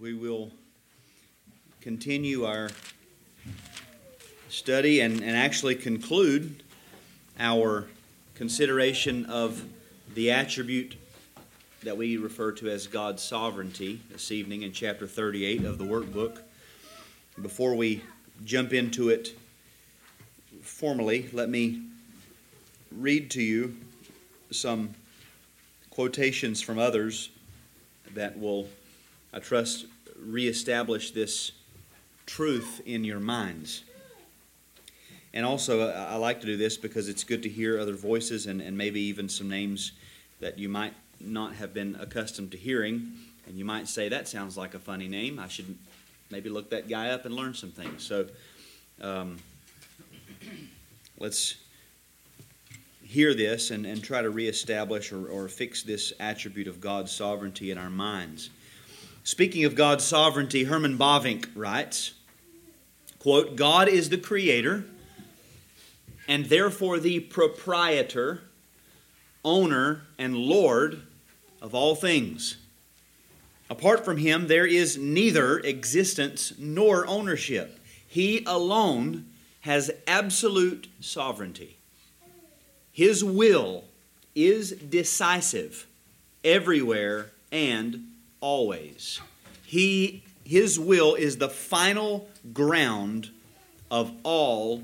we will continue our study and, and actually conclude our consideration of the attribute that we refer to as God's sovereignty this evening in chapter 38 of the workbook. Before we jump into it formally, let me read to you some quotations from others that will, I trust, reestablish this truth in your minds. And also, I like to do this because it's good to hear other voices and, and maybe even some names that you might not have been accustomed to hearing. And you might say, that sounds like a funny name. I should maybe look that guy up and learn some things. So um, let's hear this and, and try to reestablish or, or fix this attribute of God's sovereignty in our minds. Speaking of God's sovereignty, Herman Bavinck writes, quote, God is the creator and therefore the proprietor, owner, and Lord of all things. Apart from him, there is neither existence nor ownership. He alone has absolute sovereignty. His will is decisive everywhere and always. He, his will is the final ground of all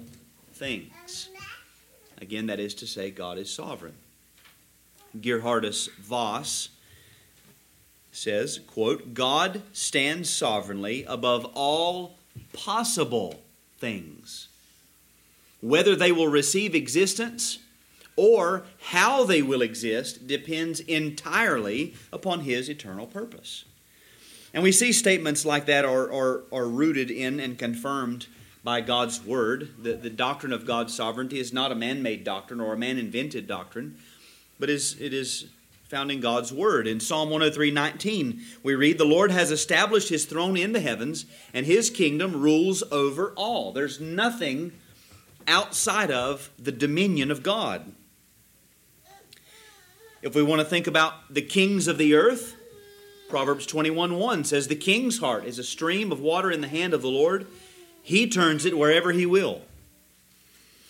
things. Again, that is to say, God is sovereign. Geerhardus Vos says, quote, God stands sovereignly above all possible things. Whether they will receive existence or how they will exist depends entirely upon his eternal purpose. And we see statements like that are, are, are rooted in and confirmed by God's word. The, the doctrine of God's sovereignty is not a man made doctrine or a man invented doctrine, but is, it is found in God's word. In Psalm 103 19, we read, The Lord has established his throne in the heavens, and his kingdom rules over all. There's nothing outside of the dominion of God. If we want to think about the kings of the earth, Proverbs 21 1 says, The king's heart is a stream of water in the hand of the Lord. He turns it wherever he will.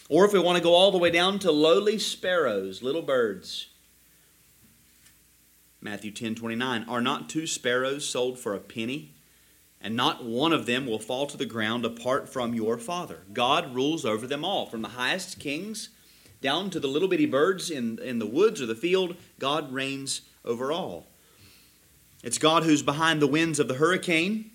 Or if we want to go all the way down to lowly sparrows, little birds. Matthew 10 29. Are not two sparrows sold for a penny? And not one of them will fall to the ground apart from your Father. God rules over them all, from the highest kings down to the little bitty birds in, in the woods or the field, God reigns over all. It's God who's behind the winds of the hurricane.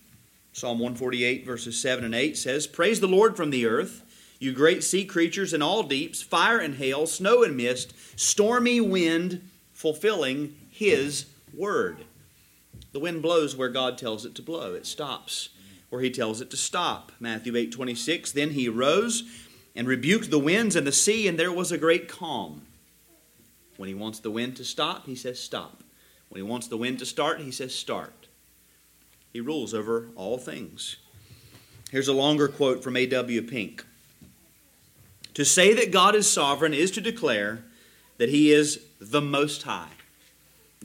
Psalm 148, verses 7 and 8 says, Praise the Lord from the earth, you great sea creatures in all deeps, fire and hail, snow and mist, stormy wind, fulfilling His word. The wind blows where God tells it to blow. It stops where He tells it to stop. Matthew 8, 26, Then He rose and rebuked the winds and the sea, and there was a great calm. When he wants the wind to stop, he says stop. When he wants the wind to start, he says start. He rules over all things. Here's a longer quote from A.W. Pink. To say that God is sovereign is to declare that he is the Most High,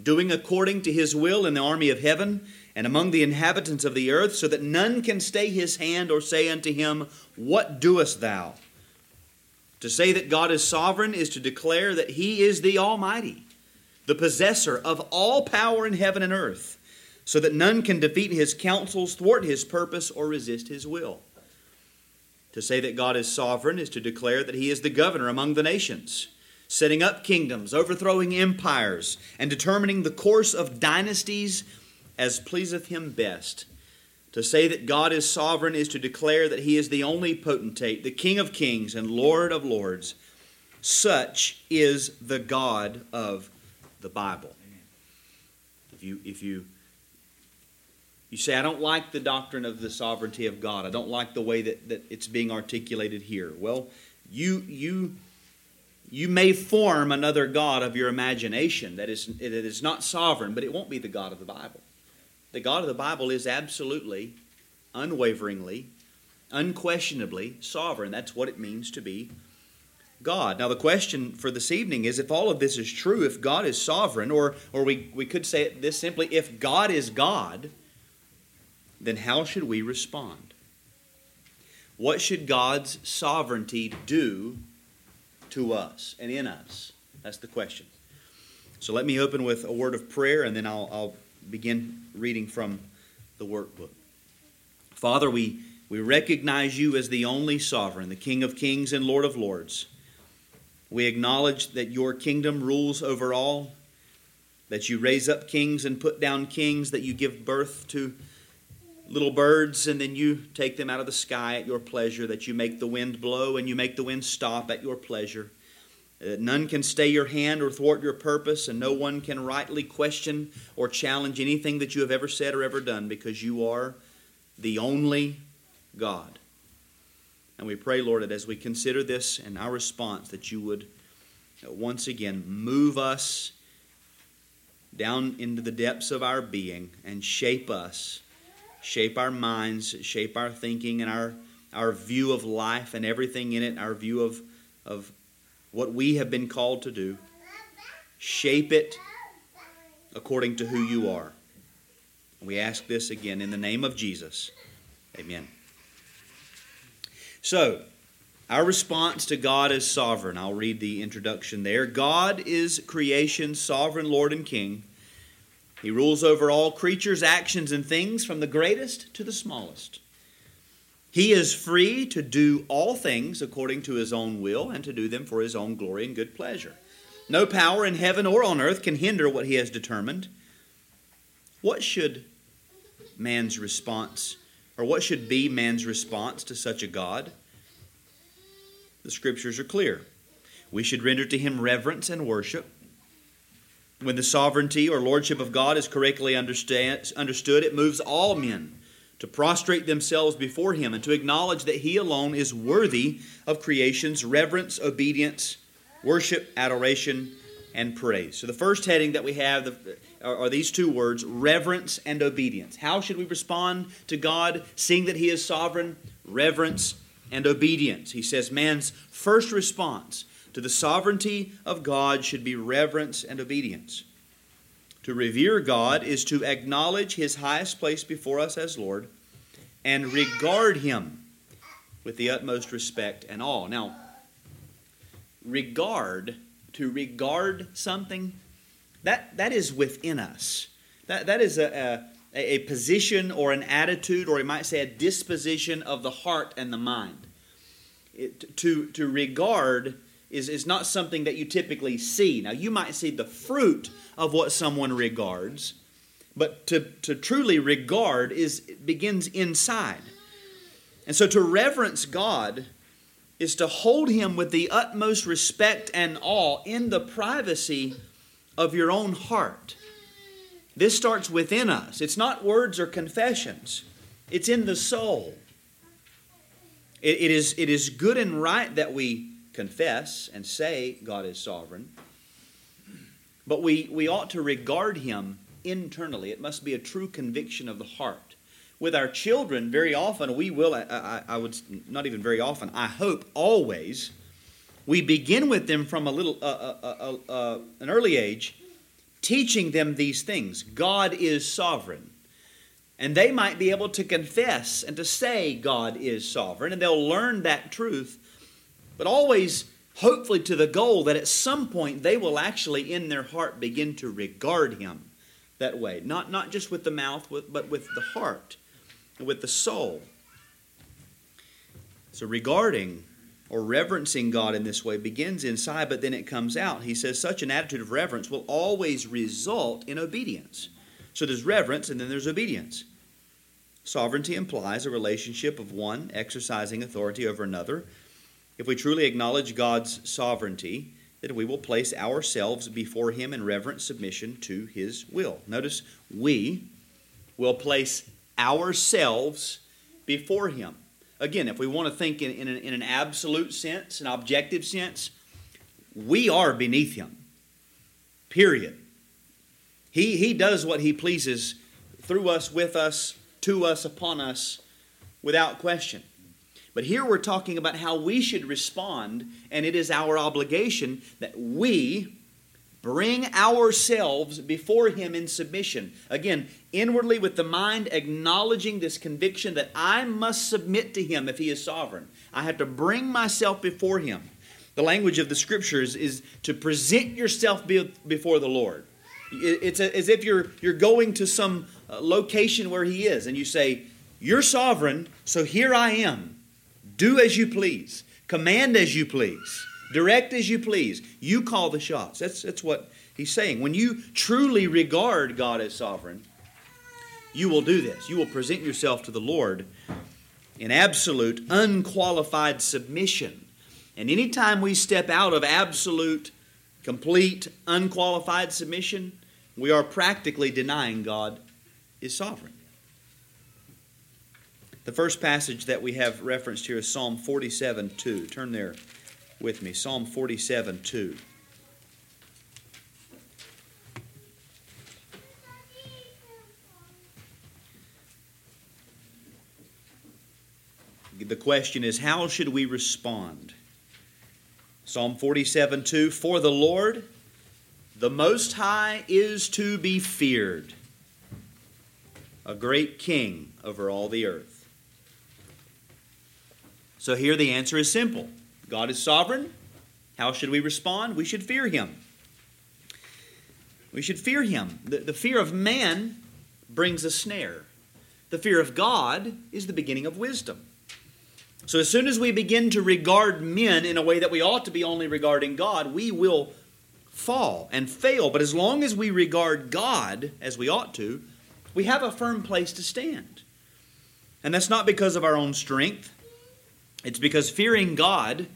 doing according to his will in the army of heaven and among the inhabitants of the earth, so that none can stay his hand or say unto him, What doest thou? To say that God is sovereign is to declare that He is the Almighty, the possessor of all power in heaven and earth, so that none can defeat His counsels, thwart His purpose, or resist His will. To say that God is sovereign is to declare that He is the governor among the nations, setting up kingdoms, overthrowing empires, and determining the course of dynasties as pleaseth Him best. To say that God is sovereign is to declare that He is the only potentate, the King of kings and Lord of lords. Such is the God of the Bible. If you, if you, you say, I don't like the doctrine of the sovereignty of God, I don't like the way that, that it's being articulated here. Well, you, you, you may form another God of your imagination that is, that is not sovereign, but it won't be the God of the Bible. The God of the Bible is absolutely, unwaveringly, unquestionably sovereign. That's what it means to be God. Now, the question for this evening is if all of this is true, if God is sovereign, or, or we, we could say it this simply if God is God, then how should we respond? What should God's sovereignty do to us and in us? That's the question. So let me open with a word of prayer and then I'll, I'll begin reading from the workbook. Father, we, we recognize you as the only sovereign, the King of kings and Lord of lords. We acknowledge that your kingdom rules over all, that you raise up kings and put down kings, that you give birth to little birds and then you take them out of the sky at your pleasure, that you make the wind blow and you make the wind stop at your pleasure. That none can stay your hand or thwart your purpose, and no one can rightly question or challenge anything that you have ever said or ever done because you are the only God. And we pray, Lord, that as we consider this and our response, that you would uh, once again move us down into the depths of our being and shape us, shape our minds, shape our thinking and our, our view of life and everything in it, our view of, of what we have been called to do. Shape it according to who you are. We ask this again in the name of Jesus. Amen. So, our response to God as sovereign, I'll read the introduction there. God is creation's sovereign Lord and King. He rules over all creatures, actions, and things, from the greatest to the smallest. He is free to do all things according to his own will and to do them for his own glory and good pleasure. No power in heaven or on earth can hinder what he has determined. What should man's response, or what should be man's response to such a God? The scriptures are clear. We should render to him reverence and worship. When the sovereignty or lordship of God is correctly understood, it moves all men to prostrate themselves before him and to acknowledge that he alone is worthy of creation's reverence, obedience, worship, adoration, and praise. So the first heading that we have are these two words reverence and obedience. How should we respond to God, seeing that He is sovereign? Reverence and obedience. He says man's first response to the sovereignty of God should be reverence and obedience. To revere God is to acknowledge His highest place before us as Lord and regard Him with the utmost respect and awe. Now, regard to regard something, that, that is within us. That, that is a, a, a position or an attitude, or you might say a disposition of the heart and the mind. It, to, to regard is, is not something that you typically see. Now, you might see the fruit of what someone regards, but to, to truly regard is begins inside. And so to reverence God is to hold him with the utmost respect and awe in the privacy of your own heart. This starts within us. It's not words or confessions, it's in the soul. it, it, is, it is good and right that we confess and say God is sovereign, but we, we ought to regard him internally. It must be a true conviction of the heart with our children, very often we will, I, I, I, would not even very often, I hope always, we begin with them from a little, uh, uh, uh, uh, an early age, teaching them these things. God is sovereign. And they might be able to confess and to say God is sovereign, and they'll learn that truth, but always hopefully to the goal that at some point they will actually in their heart begin to regard Him that way. Not, not just with the mouth, but with the heart with the soul. So, regarding or reverencing God in this way begins inside, but then it comes out. He says such an attitude of reverence will always result in obedience. So, there's reverence and then there's obedience. Sovereignty implies a relationship of one exercising authority over another. If we truly acknowledge God's sovereignty, then we will place ourselves before Him in reverent submission to His will. Notice, we will place ourselves before Him. Again, if we want to think in, in, an, in an absolute sense, an objective sense, we are beneath Him. Period. He, he does what He pleases through us, with us, to us, upon us, without question. But here we're talking about how we should respond, and it is our obligation that we bring ourselves before Him in submission. Again, inwardly with the mind acknowledging this conviction that I must submit to Him if He is sovereign. I have to bring myself before Him. The language of the scriptures is to present yourself before the Lord. It's as if you're, you're going to some uh, location where He is and you say, You're sovereign, so here I am. Do as you please, command as you please. Direct as you please. You call the shots. That's, that's what he's saying. When you truly regard God as sovereign, you will do this. You will present yourself to the Lord in absolute, unqualified submission. And anytime we step out of absolute, complete, unqualified submission, we are practically denying God is sovereign. The first passage that we have referenced here is Psalm 47 2. Turn there with me Psalm 47 2. The question is, how should we respond? Psalm 47 2 For the Lord, the Most High, is to be feared, a great king over all the earth. So here the answer is simple God is sovereign. How should we respond? We should fear him. We should fear him. The, the fear of man brings a snare. The fear of God is the beginning of wisdom. So, as soon as we begin to regard men in a way that we ought to be only regarding God, we will fall and fail. But as long as we regard God as we ought to, we have a firm place to stand. And that's not because of our own strength, it's because fearing God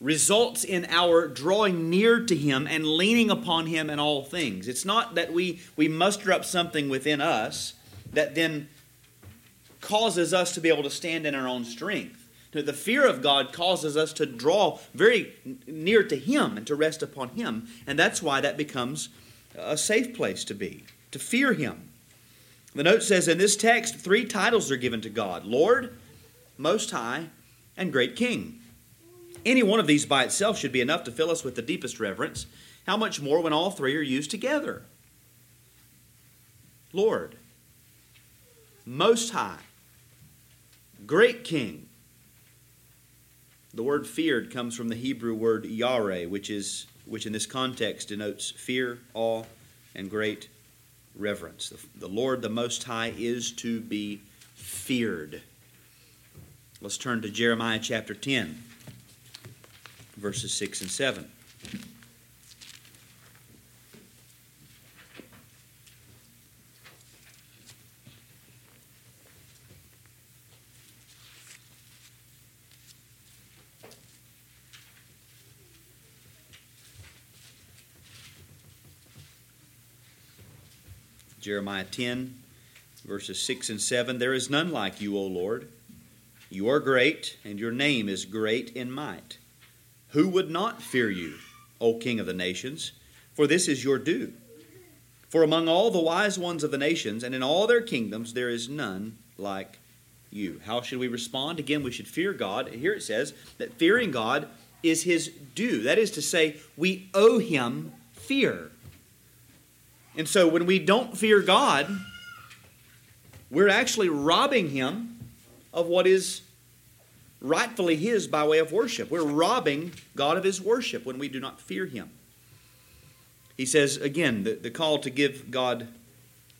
results in our drawing near to Him and leaning upon Him in all things. It's not that we, we muster up something within us that then causes us to be able to stand in our own strength. The fear of God causes us to draw very near to Him and to rest upon Him. And that's why that becomes a safe place to be, to fear Him. The note says in this text, three titles are given to God Lord, Most High, and great king. Any one of these by itself should be enough to fill us with the deepest reverence. How much more when all three are used together? Lord, Most High, Great King. The word feared comes from the Hebrew word yare, which is which in this context denotes fear, awe, and great reverence. The, the Lord, the Most High, is to be feared. Let's turn to Jeremiah chapter 10, verses 6 and 7. Jeremiah 10, verses 6 and 7. There is none like you, O Lord you are great, and your name is great in might. Who would not fear you, O King of the nations? For this is your due. For among all the wise ones of the nations, and in all their kingdoms, there is none like you. How should we respond? Again, we should fear God. Here it says that fearing God is his due. That is to say, we owe him fear. And so when we don't fear God, we're actually robbing him of what is rightfully His by way of worship. We're robbing God of His worship when we do not fear Him. He says, again, the, the call to give God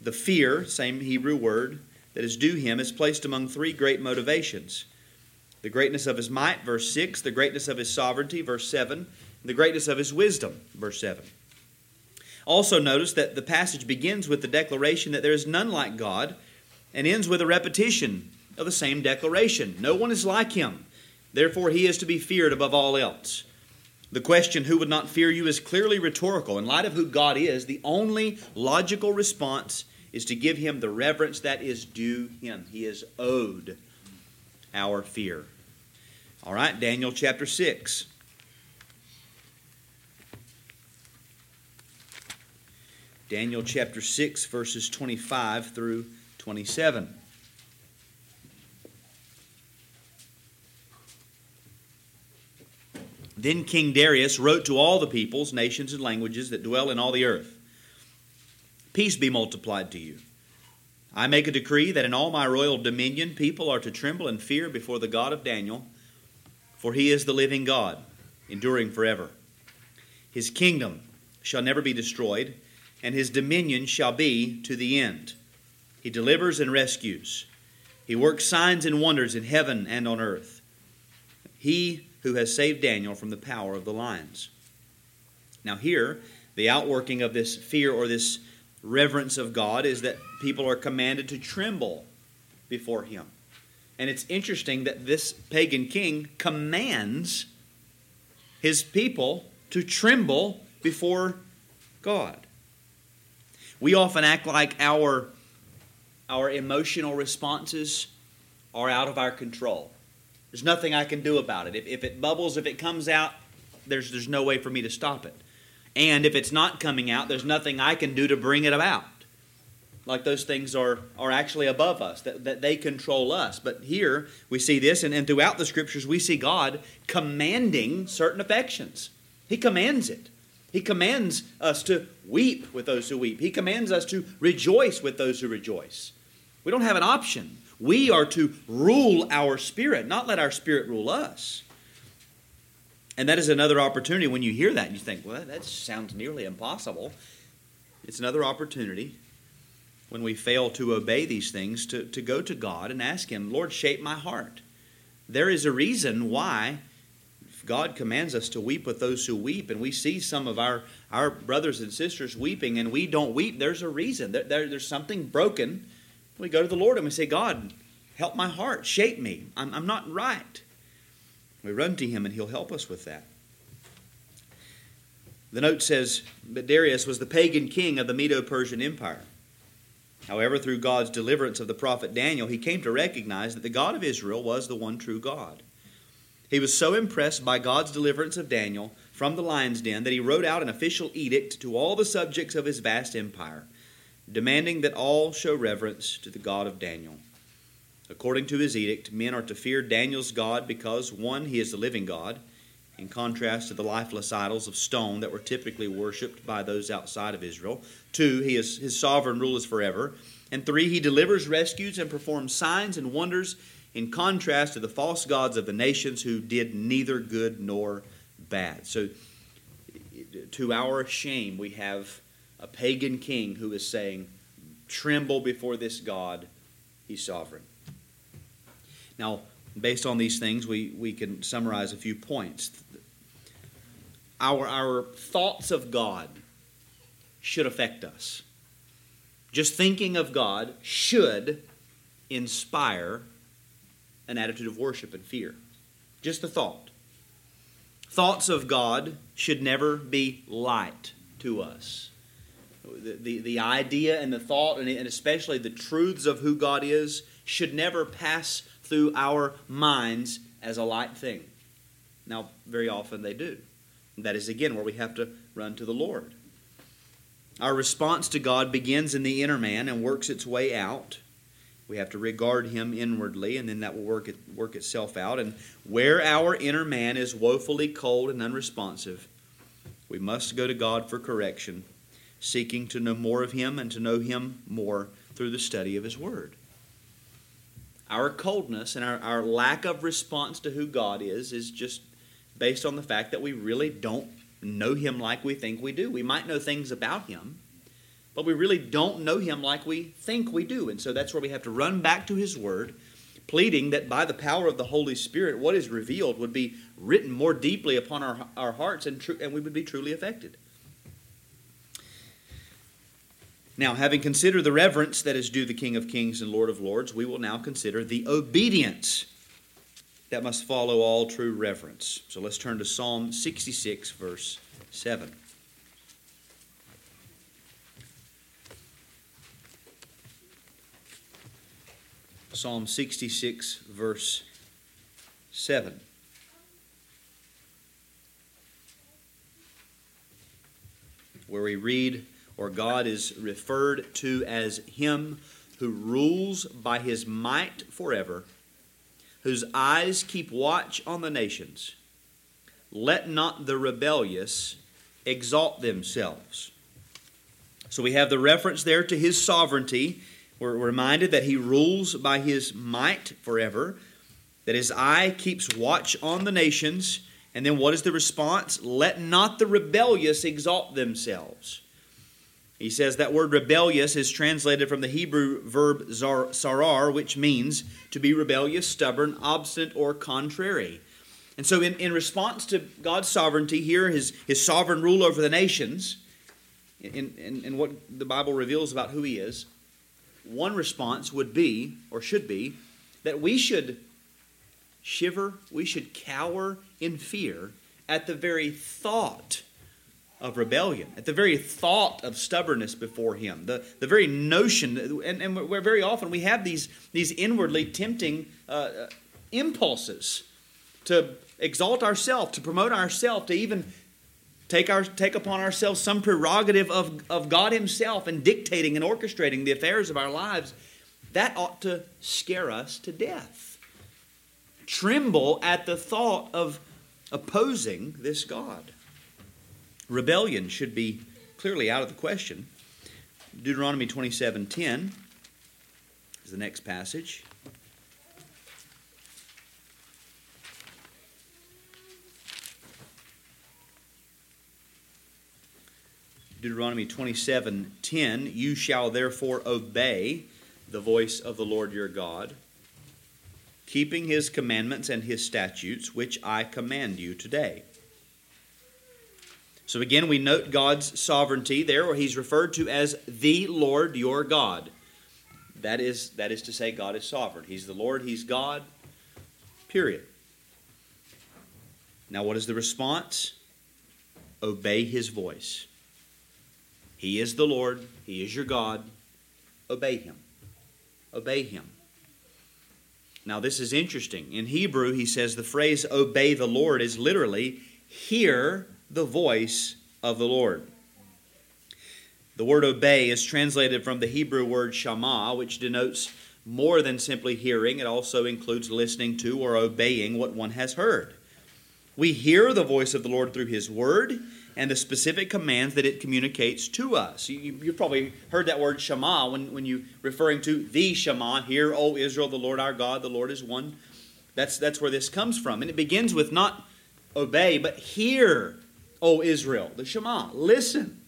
the fear, same Hebrew word, that is due Him, is placed among three great motivations the greatness of His might, verse 6, the greatness of His sovereignty, verse 7, and the greatness of His wisdom, verse 7. Also, notice that the passage begins with the declaration that there is none like God and ends with a repetition of the same declaration. No one is like him. Therefore, he is to be feared above all else. The question, who would not fear you, is clearly rhetorical. In light of who God is, the only logical response is to give him the reverence that is due him. He is owed our fear. All right, Daniel chapter 6. Daniel chapter 6, verses 25 through 27. Then King Darius wrote to all the peoples, nations, and languages that dwell in all the earth Peace be multiplied to you. I make a decree that in all my royal dominion people are to tremble and fear before the God of Daniel, for he is the living God, enduring forever. His kingdom shall never be destroyed, and his dominion shall be to the end. He delivers and rescues. He works signs and wonders in heaven and on earth. He who has saved Daniel from the power of the lions. Now, here, the outworking of this fear or this reverence of God is that people are commanded to tremble before him. And it's interesting that this pagan king commands his people to tremble before God. We often act like our, our emotional responses are out of our control. There's nothing I can do about it. If, if it bubbles, if it comes out, there's, there's no way for me to stop it. And if it's not coming out, there's nothing I can do to bring it about. Like those things are, are actually above us, that, that they control us. But here we see this, and, and throughout the scriptures, we see God commanding certain affections. He commands it. He commands us to weep with those who weep. He commands us to rejoice with those who rejoice. We don't have an option. We are to rule our spirit, not let our spirit rule us. And that is another opportunity when you hear that and you think, well, that sounds nearly impossible. It's another opportunity when we fail to obey these things to, to go to God and ask Him, Lord, shape my heart. There is a reason why God commands us to weep with those who weep, and we see some of our, our brothers and sisters weeping, and we don't weep. There's a reason. There, there, there's something broken we go to the Lord and we say, God, help my heart, shape me. I'm, I'm not right. We run to Him and He'll help us with that. The note says that Darius was the pagan king of the Medo Persian Empire. However, through God's deliverance of the prophet Daniel, he came to recognize that the God of Israel was the one true God. He was so impressed by God's deliverance of Daniel from the lion's den that he wrote out an official edict to all the subjects of his vast empire demanding that all show reverence to the God of Daniel. According to his edict, men are to fear Daniel's God because, one, he is the living God, in contrast to the lifeless idols of stone that were typically worshipped by those outside of Israel. Two, he is, his sovereign rule is forever. And three, he delivers, rescues, and performs signs and wonders in contrast to the false gods of the nations who did neither good nor bad. So, to our shame, we have a pagan king who is saying, Tremble before this God, he's sovereign. Now, based on these things, we, we can summarize a few points. Our, our thoughts of God should affect us. Just thinking of God should inspire an attitude of worship and fear. Just the thought. Thoughts of God should never be light to us the, the, idea and the thought, and, and especially the truths of who God is, should never pass through our minds as a light thing. Now, very often they do. That is, again, where we have to run to the Lord. Our response to God begins in the inner man and works its way out. We have to regard him inwardly, and then that will work, it, work itself out. And where our inner man is woefully cold and unresponsive, we must go to God for correction seeking to know more of Him and to know Him more through the study of His Word. Our coldness and our, our lack of response to who God is is just based on the fact that we really don't know Him like we think we do. We might know things about Him, but we really don't know Him like we think we do. And so that's where we have to run back to His Word, pleading that by the power of the Holy Spirit, what is revealed would be written more deeply upon our, our hearts and, and we would be truly affected. Now, having considered the reverence that is due the King of Kings and Lord of Lords, we will now consider the obedience that must follow all true reverence. So let's turn to Psalm 66, verse 7. Psalm 66, verse 7. Where we read, or God is referred to as Him who rules by His might forever, whose eyes keep watch on the nations, let not the rebellious exalt themselves. So we have the reference there to his sovereignty. We're reminded that he rules by his might forever, that his eye keeps watch on the nations. And then what is the response? Let not the rebellious exalt themselves. He says that word rebellious is translated from the Hebrew verb sarar, which means to be rebellious, stubborn, obstinate, or contrary. And so, in, in response to God's sovereignty here, his, his sovereign rule over the nations, in, in, in what the Bible reveals about who he is, one response would be, or should be, that we should shiver, we should cower in fear at the very thought of rebellion, at the very thought of stubbornness before Him, the, the very notion, and, and where very often we have these, these inwardly tempting uh, uh impulses to exalt ourselves, to promote ourselves, to even take, our, take upon ourselves some prerogative of, of God Himself and dictating and orchestrating the affairs of our lives, that ought to scare us to death. Tremble at the thought of opposing this God. Rebellion should be clearly out of the question. Deuteronomy 27:10 is the next passage. Deuteronomy 27:10 You shall therefore obey the voice of the Lord your God keeping his commandments and his statutes which I command you today so again, we note God's sovereignty there, where he's referred to as the Lord your God. That is, that is to say, God is sovereign. He's the Lord, he's God, period. Now, what is the response? Obey his voice. He is the Lord, he is your God. Obey him. Obey him. Now, this is interesting. In Hebrew, he says the phrase obey the Lord is literally hear the voice of the Lord. The word obey is translated from the Hebrew word shama, which denotes more than simply hearing. It also includes listening to or obeying what one has heard. We hear the voice of the Lord through His Word and the specific commands that it communicates to us. You, have probably heard that word Shema when, when you referring to the Shema. Hear, O Israel, the Lord our God, the Lord is one. That's, that's where this comes from. And it begins with not obey, but hear O Israel, the Shema. Listen.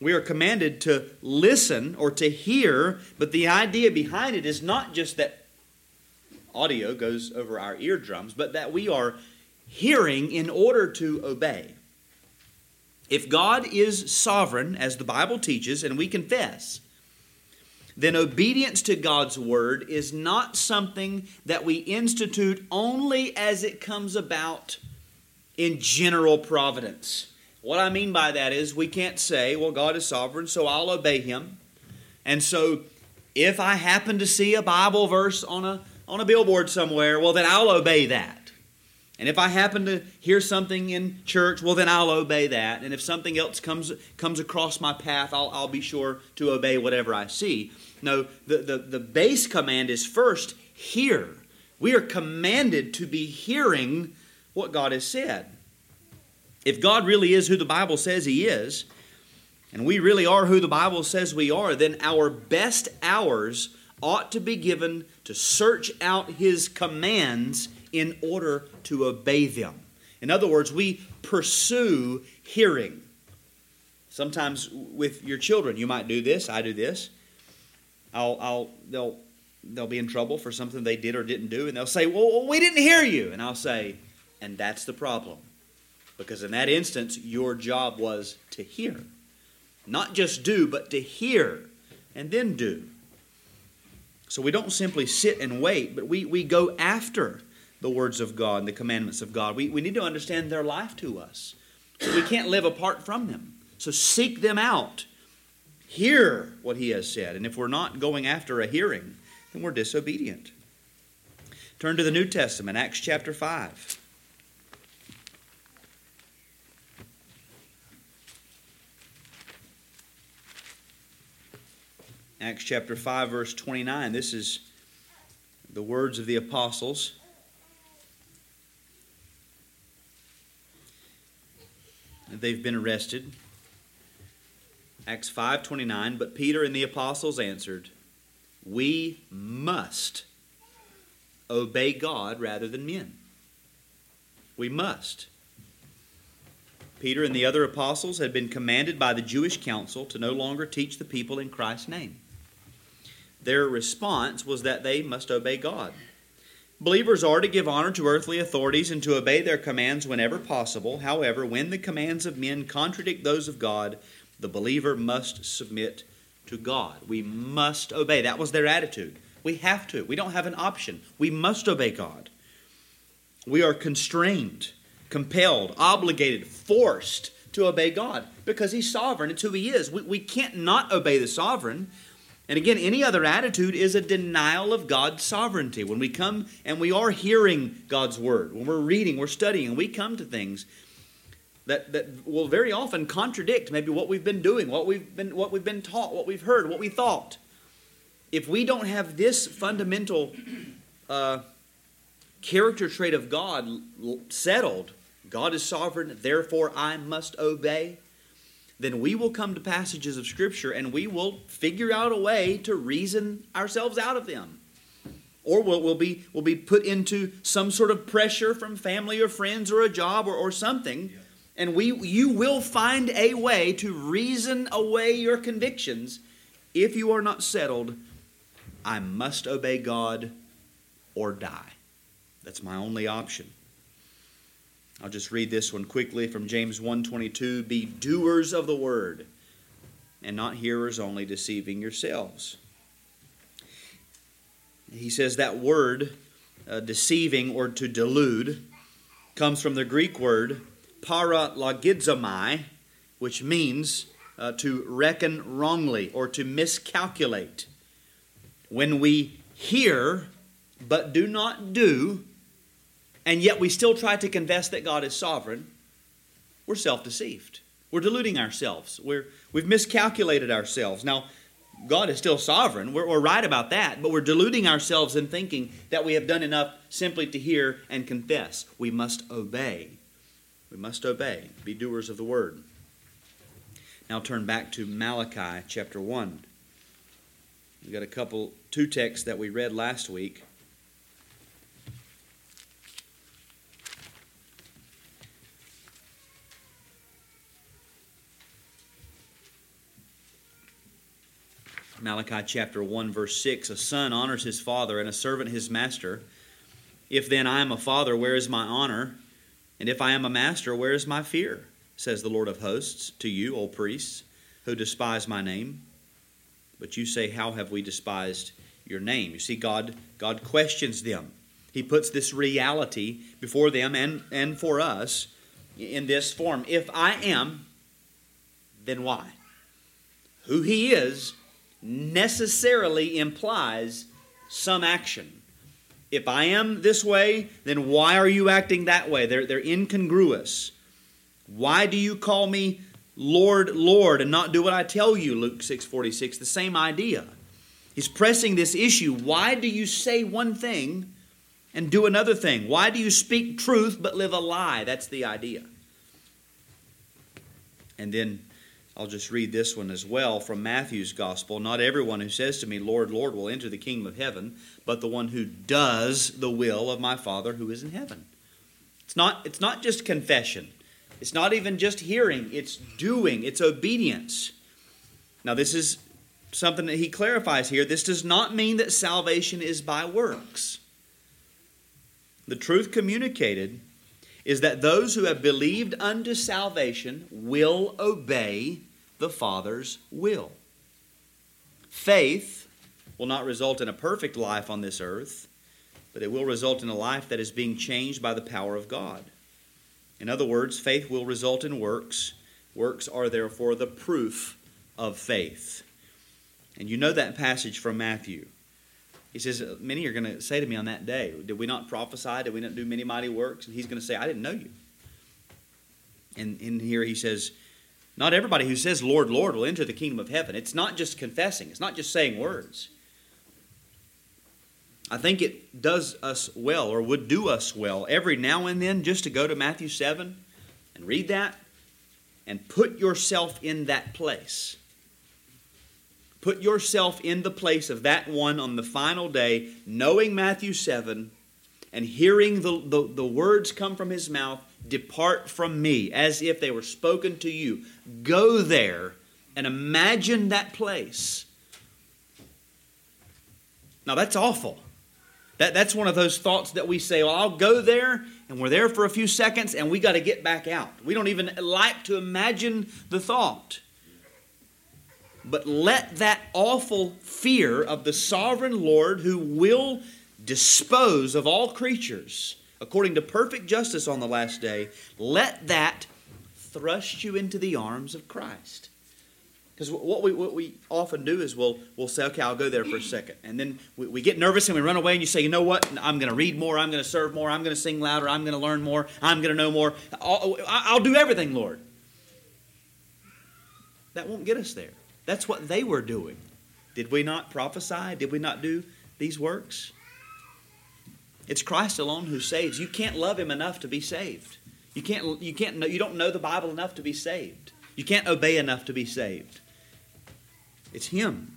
We are commanded to listen or to hear, but the idea behind it is not just that audio goes over our eardrums, but that we are hearing in order to obey. If God is sovereign, as the Bible teaches, and we confess, then obedience to God's word is not something that we institute only as it comes about in general providence. What I mean by that is we can't say, well, God is sovereign, so I'll obey him. And so if I happen to see a Bible verse on a, on a billboard somewhere, well, then I'll obey that. And if I happen to hear something in church, well, then I'll obey that. And if something else comes, comes across my path, I'll, I'll be sure to obey whatever I see. No, the, the, the base command is first, hear. We are commanded to be hearing what God has said. If God really is who the Bible says He is, and we really are who the Bible says we are, then our best hours ought to be given to search out His commands in order to obey them. In other words, we pursue hearing. Sometimes with your children, you might do this. I do this. I'll, I'll, they'll, they'll be in trouble for something they did or didn't do, and they'll say, "Well, we didn't hear you," and I'll say, and that's the problem. Because in that instance, your job was to hear. Not just do, but to hear and then do. So we don't simply sit and wait, but we, we go after the words of God and the commandments of God. We, we need to understand their life to us. So we can't live apart from them. So seek them out. Hear what He has said. And if we're not going after a hearing, then we're disobedient. Turn to the New Testament, Acts chapter 5. Acts chapter 5, verse 29. This is the words of the apostles. they've been arrested. Acts 5:29, but Peter and the apostles answered, "We must obey God rather than men. We must." Peter and the other apostles had been commanded by the Jewish council to no longer teach the people in Christ's name. Their response was that they must obey God. Believers are to give honor to earthly authorities and to obey their commands whenever possible. However, when the commands of men contradict those of God, the believer must submit to God. We must obey. That was their attitude. We have to. We don't have an option. We must obey God. We are constrained, compelled, obligated, forced to obey God because He's sovereign. It's who He is. We, we can't not obey the sovereign. And again, any other attitude is a denial of God's sovereignty. When we come and we are hearing God's word, when we're reading, we're studying, we come to things that, that will very often contradict maybe what we've been doing, what we've been, what we've been taught, what we've heard, what we thought. If we don't have this fundamental uh, character trait of God settled, God is sovereign, therefore I must obey then we will come to passages of Scripture and we will figure out a way to reason ourselves out of them. Or we'll, we'll, be, we'll be put into some sort of pressure from family or friends or a job or, or something. And we, you will find a way to reason away your convictions if you are not settled. I must obey God or die. That's my only option. I'll just read this one quickly from James 1:22, be doers of the word and not hearers only deceiving yourselves. He says that word uh, deceiving or to delude comes from the Greek word paralogizomai, which means uh, to reckon wrongly or to miscalculate. When we hear but do not do, and yet we still try to confess that God is sovereign, we're self deceived. We're deluding ourselves. We're, we've miscalculated ourselves. Now, God is still sovereign. We're, we're right about that, but we're deluding ourselves in thinking that we have done enough simply to hear and confess. We must obey. We must obey, be doers of the word. Now turn back to Malachi chapter 1. We've got a couple, two texts that we read last week. Malachi chapter 1, verse 6 A son honors his father, and a servant his master. If then I am a father, where is my honor? And if I am a master, where is my fear? Says the Lord of hosts to you, O priests, who despise my name. But you say, How have we despised your name? You see, God, God questions them. He puts this reality before them and, and for us in this form. If I am, then why? Who He is necessarily implies some action. If I am this way, then why are you acting that way? They're, they're incongruous. Why do you call me Lord, Lord, and not do what I tell you? Luke 6:46. The same idea. He's pressing this issue. Why do you say one thing and do another thing? Why do you speak truth but live a lie? That's the idea. And then I'll just read this one as well from Matthew's Gospel. Not everyone who says to me, Lord, Lord, will enter the kingdom of heaven, but the one who does the will of my Father who is in heaven. It's not, it's not just confession, it's not even just hearing, it's doing, it's obedience. Now, this is something that he clarifies here. This does not mean that salvation is by works. The truth communicated is that those who have believed unto salvation will obey the Father's will. Faith will not result in a perfect life on this earth, but it will result in a life that is being changed by the power of God. In other words, faith will result in works. Works are therefore the proof of faith. And you know that passage from Matthew. He says, Many are going to say to me on that day, Did we not prophesy? Did we not do many mighty works? And he's going to say, I didn't know you. And in here he says, Not everybody who says, Lord, Lord, will enter the kingdom of heaven. It's not just confessing, it's not just saying words. I think it does us well, or would do us well, every now and then just to go to Matthew 7 and read that and put yourself in that place. Put yourself in the place of that one on the final day, knowing Matthew 7 and hearing the, the, the, words come from his mouth Depart from me, as if they were spoken to you. Go there and imagine that place. Now, that's awful. That, that's one of those thoughts that we say, well, I'll go there, and we're there for a few seconds, and we got to get back out. We don't even like to imagine the thought. But let that awful fear of the sovereign Lord who will dispose of all creatures according to perfect justice on the last day, let that thrust you into the arms of Christ. Because what we, what we often do is we'll, we'll say, okay, I'll go there for a second. And then we, we get nervous and we run away, and you say, you know what? I'm going to read more. I'm going to serve more. I'm going to sing louder. I'm going to learn more. I'm going to know more. I'll, I'll do everything, Lord. That won't get us there. That's what they were doing. Did we not prophesy? Did we not do these works? It's Christ alone who saves. You can't love him enough to be saved. You can't you can't know, you don't know the Bible enough to be saved. You can't obey enough to be saved. It's him.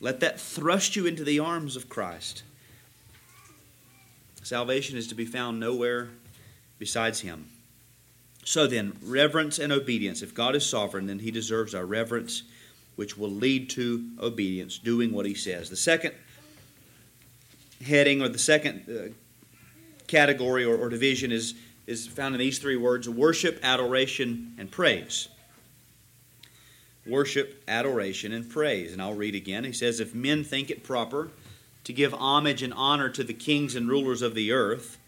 Let that thrust you into the arms of Christ. Salvation is to be found nowhere besides him. So then, reverence and obedience. If God is sovereign, then he deserves our reverence, which will lead to obedience, doing what he says. The second heading or the second uh, category or, or division is, is found in these three words worship, adoration, and praise. Worship, adoration, and praise. And I'll read again. He says, If men think it proper to give homage and honor to the kings and rulers of the earth,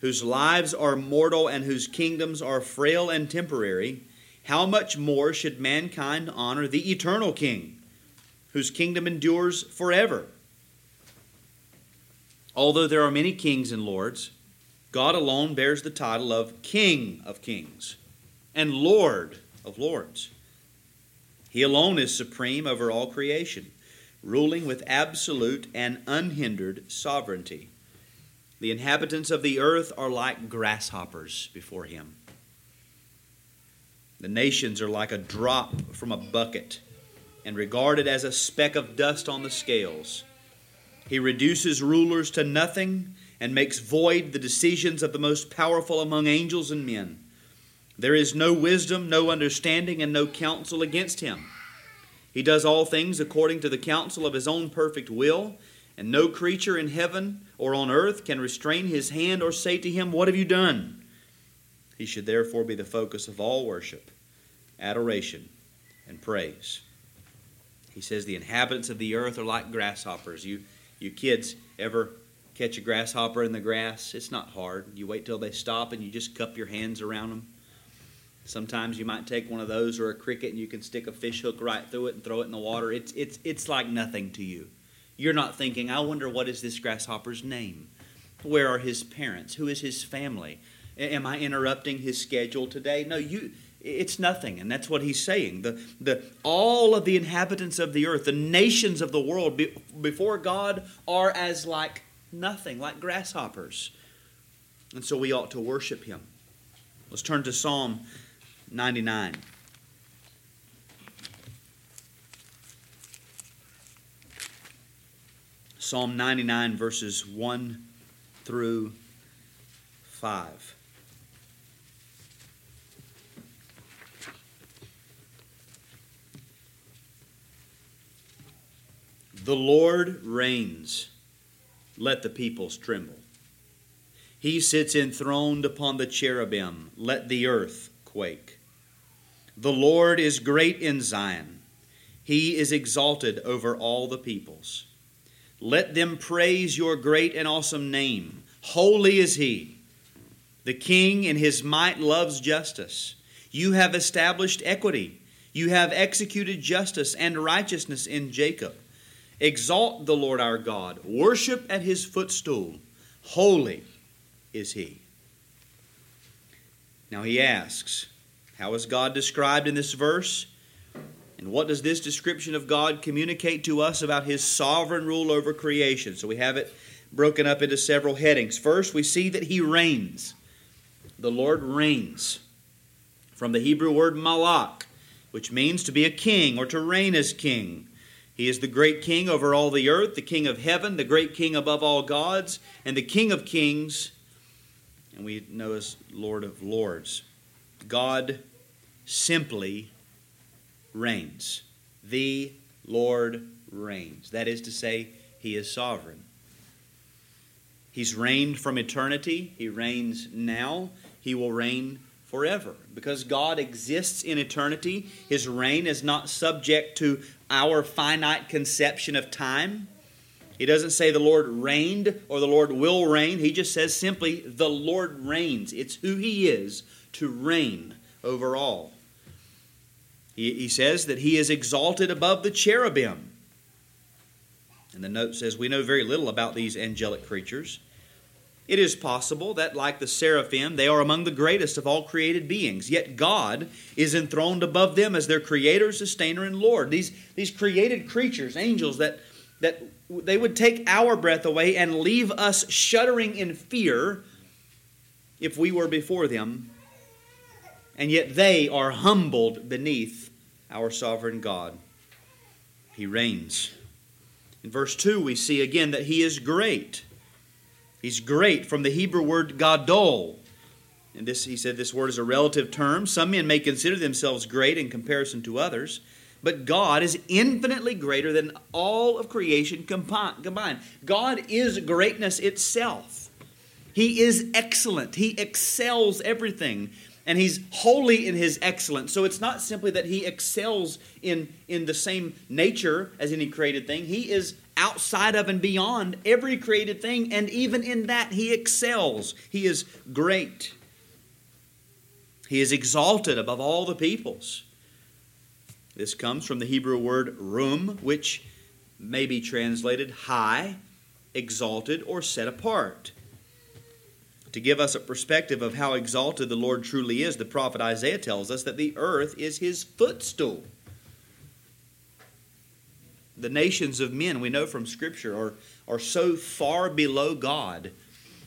whose lives are mortal and whose kingdoms are frail and temporary, how much more should mankind honor the eternal King, whose kingdom endures forever? Although there are many kings and lords, God alone bears the title of King of kings and Lord of lords. He alone is supreme over all creation, ruling with absolute and unhindered sovereignty. The inhabitants of the earth are like grasshoppers before him. The nations are like a drop from a bucket and regarded as a speck of dust on the scales. He reduces rulers to nothing and makes void the decisions of the most powerful among angels and men. There is no wisdom, no understanding, and no counsel against him. He does all things according to the counsel of his own perfect will, and no creature in heaven or on earth can restrain his hand or say to him, What have you done? He should therefore be the focus of all worship, adoration, and praise. He says, The inhabitants of the earth are like grasshoppers. You you kids ever catch a grasshopper in the grass? It's not hard. You wait till they stop and you just cup your hands around them. Sometimes you might take one of those or a cricket and you can stick a fish hook right through it and throw it in the water. It's, it's, it's like nothing to you. You're not thinking, I wonder what is this grasshopper's name? Where are his parents? Who is his family? Am I interrupting his schedule today? No, you it's nothing and that's what he's saying the, the, all of the inhabitants of the earth the nations of the world be, before god are as like nothing like grasshoppers and so we ought to worship him let's turn to psalm 99 psalm 99 verses 1 through 5 The Lord reigns. Let the peoples tremble. He sits enthroned upon the cherubim. Let the earth quake. The Lord is great in Zion. He is exalted over all the peoples. Let them praise your great and awesome name. Holy is He. The King in His might loves justice. You have established equity. You have executed justice and righteousness in Jacob. Exalt the Lord our God, worship at his footstool. Holy is he. Now he asks, How is God described in this verse? And what does this description of God communicate to us about his sovereign rule over creation? So we have it broken up into several headings. First, we see that he reigns. The Lord reigns. from the Hebrew word malak, which means to be a king or to reign as king. He is the great king over all the earth, the king of heaven, the great king above all gods, and the king of kings, and we know as Lord of lords. God simply reigns. The Lord reigns. That is to say, he is sovereign. He's reigned from eternity, he reigns now, he will reign forever. Because God exists in eternity, his reign is not subject to our finite conception of time. He doesn't say the Lord reigned or the Lord will reign. He just says simply, the Lord reigns. It's who he is to reign over all. He, he says that he is exalted above the cherubim. And the note says, We know very little about these angelic creatures. It is possible that, like the seraphim, they are among the greatest of all created beings. Yet God is enthroned above them as their creator, sustainer, and Lord. These, these created creatures, angels, that, that they would take our breath away and leave us shuddering in fear if we were before them. And yet they are humbled beneath our sovereign God. He reigns. In verse 2, we see again that He is great. He's great from the Hebrew word gadol. And this, he said, this word is a relative term. Some men may consider themselves great in comparison to others, but God is infinitely greater than all of creation combined. God is greatness itself. He is excellent. He excels everything. And he's holy in his excellence. So it's not simply that he excels in, in the same nature as any created thing. He is outside of and beyond every created thing, and even in that, he excels. He is great. He is exalted above all the peoples. This comes from the Hebrew word rum, which may be translated high, exalted, or set apart. To give us a perspective of how exalted the Lord truly is, the prophet Isaiah tells us that the earth is his footstool the nations of men, we know from Scripture, are, are so far below God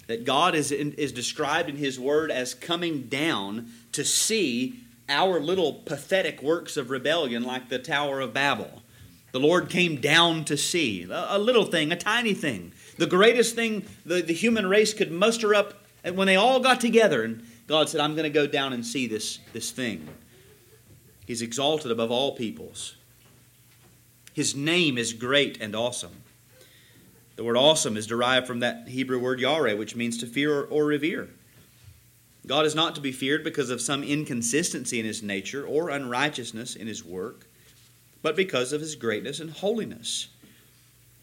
that God is, in, is described in His Word as coming down to see our little pathetic works of rebellion like the Tower of Babel. The Lord came down to see a, a little thing, a tiny thing, the greatest thing the, the human race could muster up and when they all got together. And God said, I'm going to go down and see this, this thing. He's exalted above all peoples. His name is great and awesome. The word awesome is derived from that Hebrew word yare, which means to fear or revere. God is not to be feared because of some inconsistency in his nature or unrighteousness in his work, but because of his greatness and holiness.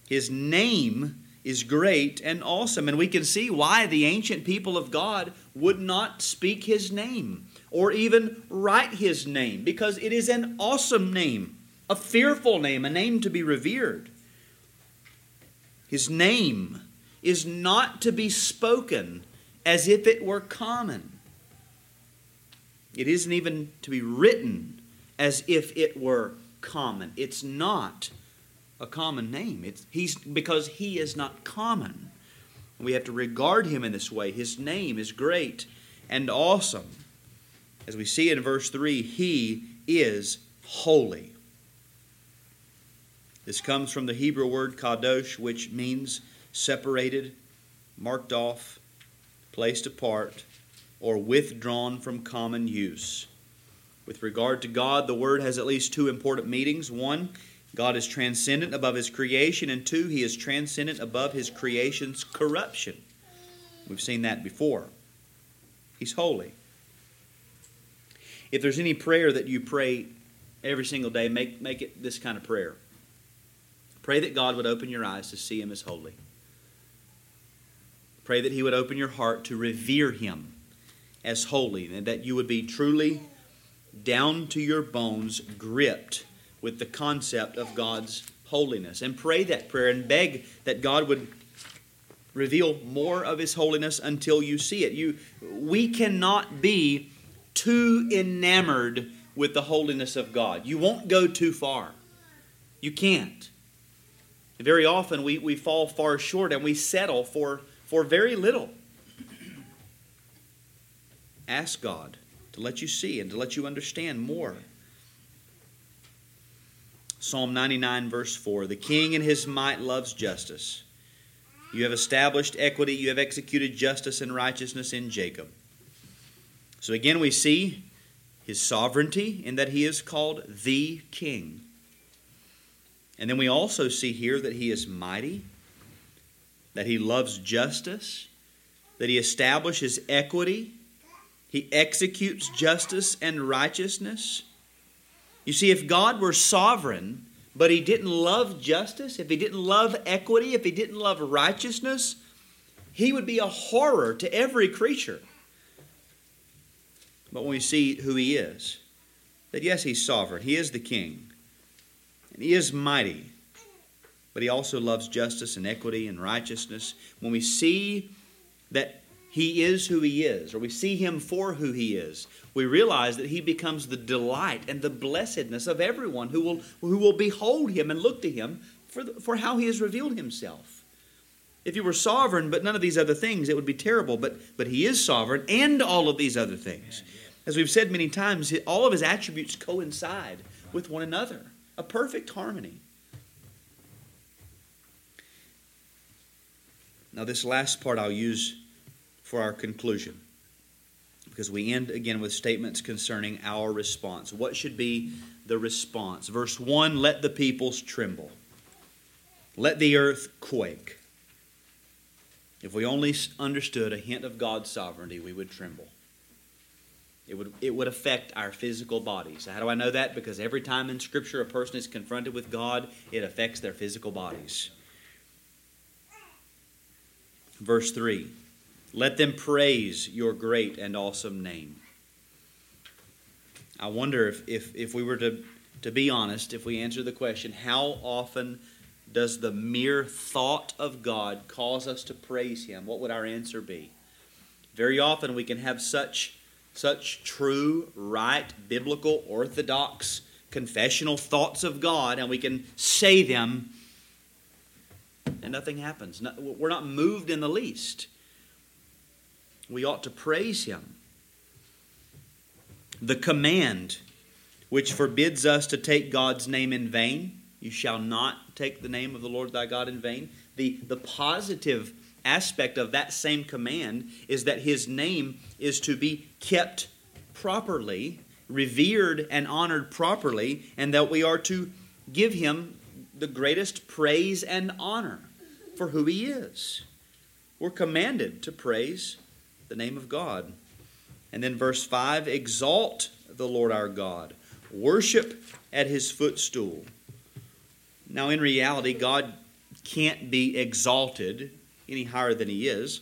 His name is great and awesome, and we can see why the ancient people of God would not speak his name or even write his name, because it is an awesome name a fearful name, a name to be revered. His name is not to be spoken as if it were common. It isn't even to be written as if it were common. It's not a common name. It's, he's, because he is not common. We have to regard him in this way. His name is great and awesome. As we see in verse 3, he is holy. This comes from the Hebrew word kadosh, which means separated, marked off, placed apart, or withdrawn from common use. With regard to God, the word has at least two important meanings. One, God is transcendent above his creation, and two, he is transcendent above his creation's corruption. We've seen that before. He's holy. If there's any prayer that you pray every single day, make, make it this kind of prayer. Pray that God would open your eyes to see Him as holy. Pray that He would open your heart to revere Him as holy, and that you would be truly down to your bones gripped with the concept of God's holiness. And pray that prayer and beg that God would reveal more of his holiness until you see it. You we cannot be too enamored with the holiness of God. You won't go too far. You can't. Very often we, we fall far short and we settle for, for very little. Ask God to let you see and to let you understand more. Psalm 99, verse 4 The king in his might loves justice. You have established equity, you have executed justice and righteousness in Jacob. So again, we see his sovereignty in that he is called the king. And then we also see here that he is mighty, that he loves justice, that he establishes equity, he executes justice and righteousness. You see, if God were sovereign, but he didn't love justice, if he didn't love equity, if he didn't love righteousness, he would be a horror to every creature. But when we see who he is, that yes, he's sovereign, he is the king, and he is mighty, but he also loves justice and equity and righteousness. When we see that he is who he is, or we see him for who he is, we realize that he becomes the delight and the blessedness of everyone who will, who will behold him and look to him for, the, for how he has revealed himself. If he were sovereign, but none of these other things, it would be terrible. But, but he is sovereign and all of these other things. As we've said many times, all of his attributes coincide with one another, a perfect harmony. Now, this last part I'll use for our conclusion because we end again with statements concerning our response. What should be the response? Verse 1 Let the peoples tremble, let the earth quake. If we only understood a hint of God's sovereignty, we would tremble. It would, it would affect our physical bodies. How do I know that? Because every time in Scripture a person is confronted with God, it affects their physical bodies. Verse 3 let them praise your great and awesome name. I wonder if, if, if we were to, to be honest, if we answer the question, how often does the mere thought of God cause us to praise Him? What would our answer be? Very often we can have such, such true, right, biblical, orthodox, confessional thoughts of God, and we can say them, and nothing happens. We're not moved in the least we ought to praise him. The command which forbids us to take God's name in vain, you shall not take the name of the Lord thy God in vain. The, the positive aspect of that same command is that his name is to be kept properly, revered and honored properly, and that we are to give him the greatest praise and honor for who he is. We're commanded to praise the name of God. And then verse 5 exalt the Lord our God, worship at his footstool. Now, in reality, God can't be exalted any higher than he is.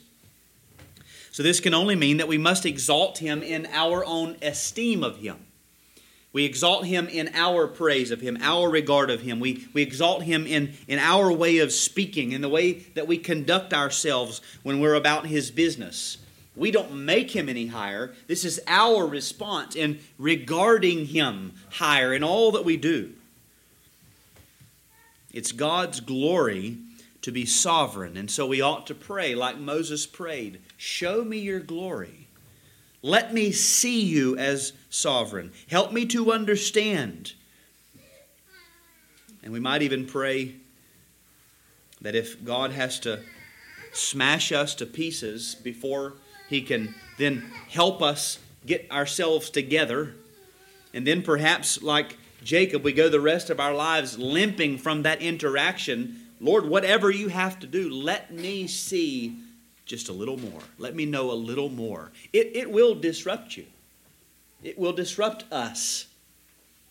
So, this can only mean that we must exalt him in our own esteem of him. We exalt him in our praise of him, our regard of him. We, we exalt him in, in our way of speaking, in the way that we conduct ourselves when we're about his business. We don't make him any higher. This is our response in regarding him higher in all that we do. It's God's glory to be sovereign, and so we ought to pray like Moses prayed Show me your glory. Let me see you as sovereign. Help me to understand. And we might even pray that if God has to smash us to pieces before he can then help us get ourselves together. And then perhaps, like Jacob, we go the rest of our lives limping from that interaction. Lord, whatever you have to do, let me see just a little more. Let me know a little more. It, it will disrupt you, it will disrupt us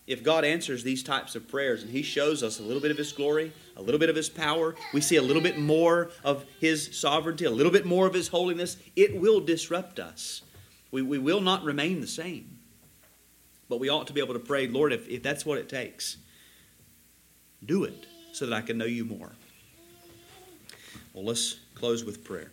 if God answers these types of prayers and He shows us a little bit of His glory, a little bit of His power, we see a little bit more of His sovereignty, a little bit more of His holiness, it will disrupt us. We, we will not remain the same. But we ought to be able to pray, Lord, if, if that's what it takes, do it so that I can know you more. Well, let's close with prayer.